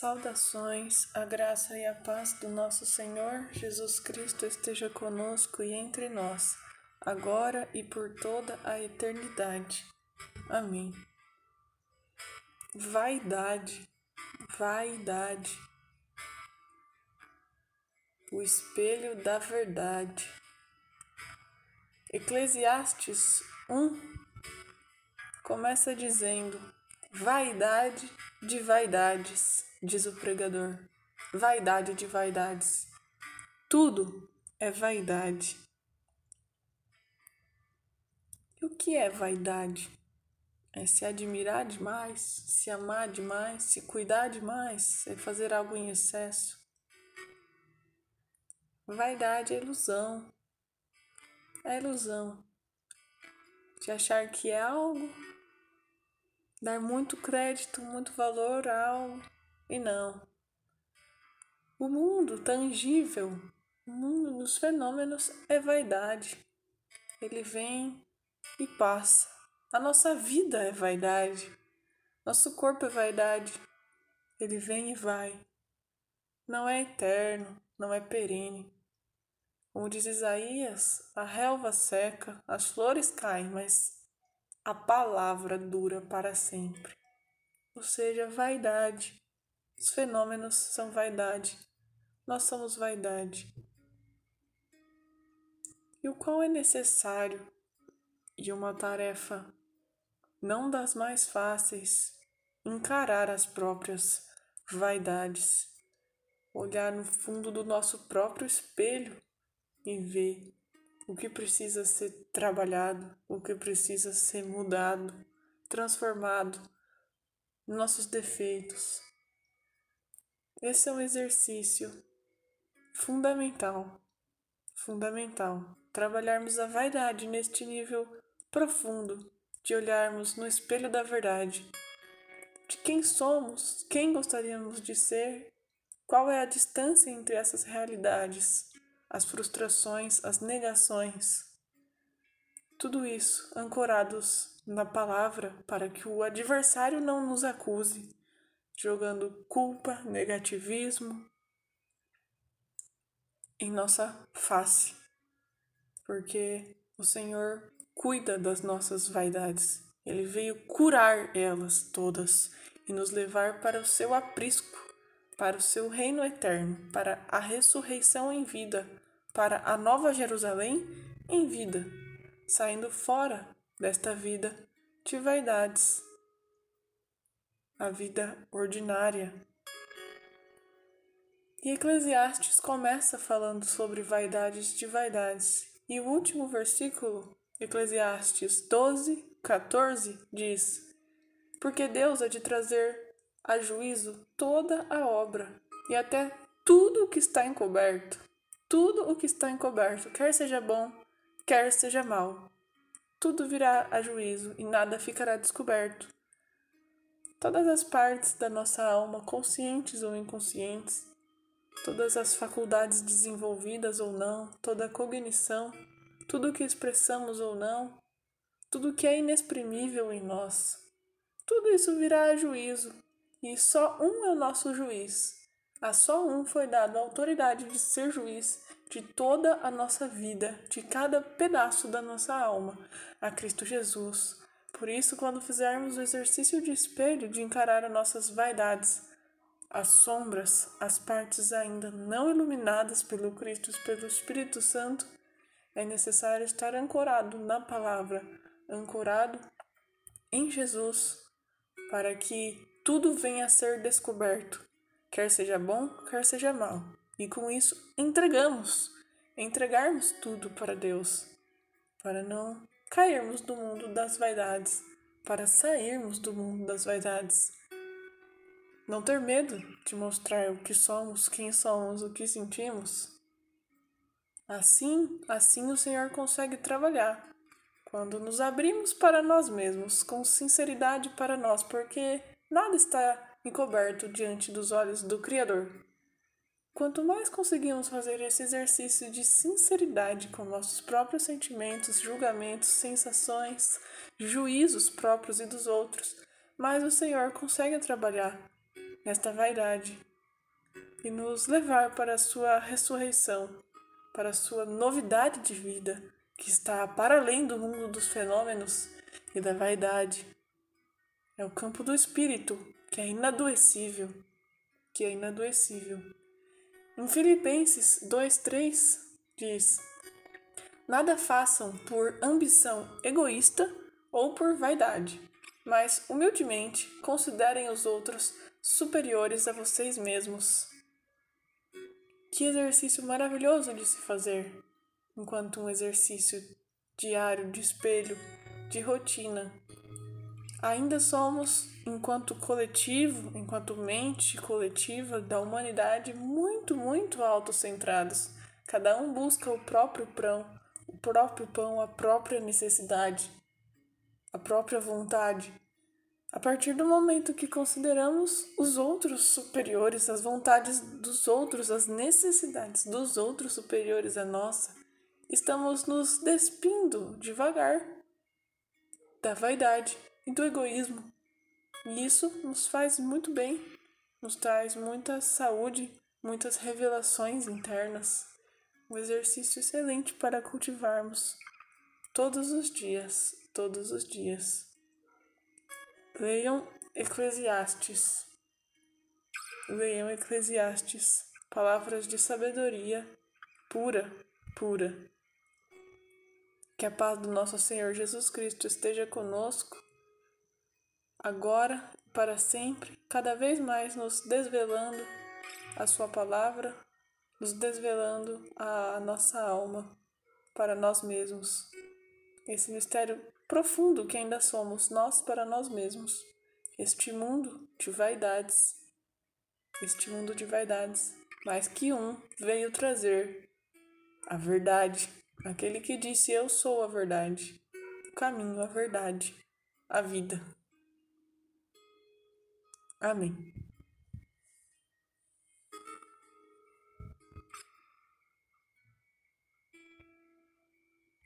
Saudações, a graça e a paz do nosso Senhor Jesus Cristo esteja conosco e entre nós, agora e por toda a eternidade. Amém. Vaidade, vaidade, o espelho da verdade. Eclesiastes 1 começa dizendo: Vaidade de vaidades diz o pregador. Vaidade de vaidades. Tudo é vaidade. E o que é vaidade? É se admirar demais, se amar demais, se cuidar demais, é fazer algo em excesso. Vaidade é ilusão. É ilusão de achar que é algo, dar muito crédito, muito valor a algo e não. O mundo tangível, o mundo dos fenômenos é vaidade. Ele vem e passa. A nossa vida é vaidade. Nosso corpo é vaidade. Ele vem e vai. Não é eterno, não é perene. Como diz Isaías, a relva seca, as flores caem, mas a palavra dura para sempre. Ou seja, vaidade. Os fenômenos são vaidade. Nós somos vaidade. E o qual é necessário de uma tarefa não das mais fáceis encarar as próprias vaidades, olhar no fundo do nosso próprio espelho e ver o que precisa ser trabalhado, o que precisa ser mudado, transformado, nossos defeitos, esse é um exercício fundamental, fundamental. Trabalharmos a vaidade neste nível profundo, de olharmos no espelho da verdade, de quem somos, quem gostaríamos de ser, qual é a distância entre essas realidades, as frustrações, as negações. Tudo isso ancorados na palavra para que o adversário não nos acuse jogando culpa, negativismo em nossa face, porque o Senhor cuida das nossas vaidades. Ele veio curar elas todas e nos levar para o seu aprisco, para o seu reino eterno, para a ressurreição em vida, para a nova Jerusalém em vida, saindo fora desta vida de vaidades a vida ordinária. E Eclesiastes começa falando sobre vaidades de vaidades. E o último versículo, Eclesiastes 12, 14, diz: Porque Deus é de trazer a juízo toda a obra e até tudo o que está encoberto. Tudo o que está encoberto, quer seja bom, quer seja mal. Tudo virá a juízo e nada ficará descoberto. Todas as partes da nossa alma, conscientes ou inconscientes, todas as faculdades desenvolvidas ou não, toda a cognição, tudo que expressamos ou não, tudo que é inexprimível em nós, tudo isso virá a juízo, e só um é o nosso juiz. A só um foi dado a autoridade de ser juiz de toda a nossa vida, de cada pedaço da nossa alma, a Cristo Jesus. Por isso, quando fizermos o exercício de espelho de encarar as nossas vaidades, as sombras, as partes ainda não iluminadas pelo Cristo pelo Espírito Santo, é necessário estar ancorado na palavra, ancorado em Jesus, para que tudo venha a ser descoberto, quer seja bom, quer seja mal. E com isso entregamos, entregarmos tudo para Deus, para não cairmos do mundo das vaidades, para sairmos do mundo das vaidades. Não ter medo de mostrar o que somos, quem somos, o que sentimos. Assim, assim o Senhor consegue trabalhar. Quando nos abrimos para nós mesmos, com sinceridade para nós, porque nada está encoberto diante dos olhos do Criador. Quanto mais conseguimos fazer esse exercício de sinceridade com nossos próprios sentimentos, julgamentos, sensações, juízos próprios e dos outros, mais o Senhor consegue trabalhar esta vaidade e nos levar para a sua ressurreição, para a sua novidade de vida, que está para além do mundo dos fenômenos e da vaidade. É o campo do espírito, que é inadoecível, que é inadoecível. Em Filipenses 2:3 diz: Nada façam por ambição egoísta ou por vaidade, mas humildemente considerem os outros superiores a vocês mesmos. Que exercício maravilhoso de se fazer, enquanto um exercício diário de espelho, de rotina. Ainda somos, enquanto coletivo, enquanto mente coletiva da humanidade, muito, muito autocentrados. Cada um busca o próprio pão, o próprio pão, a própria necessidade, a própria vontade. A partir do momento que consideramos os outros superiores, as vontades dos outros, as necessidades dos outros superiores à nossa, estamos nos despindo devagar da vaidade e do egoísmo. E isso nos faz muito bem, nos traz muita saúde, muitas revelações internas um exercício excelente para cultivarmos todos os dias, todos os dias. Leiam Eclesiastes. Leiam Eclesiastes, palavras de sabedoria pura, pura. Que a paz do nosso Senhor Jesus Cristo esteja conosco, agora para sempre, cada vez mais nos desvelando a Sua palavra nos desvelando a nossa alma para nós mesmos. Esse mistério profundo que ainda somos nós para nós mesmos. Este mundo de vaidades, este mundo de vaidades, mas que um veio trazer a verdade, aquele que disse: Eu sou a verdade, o caminho, a verdade, a vida. Amém.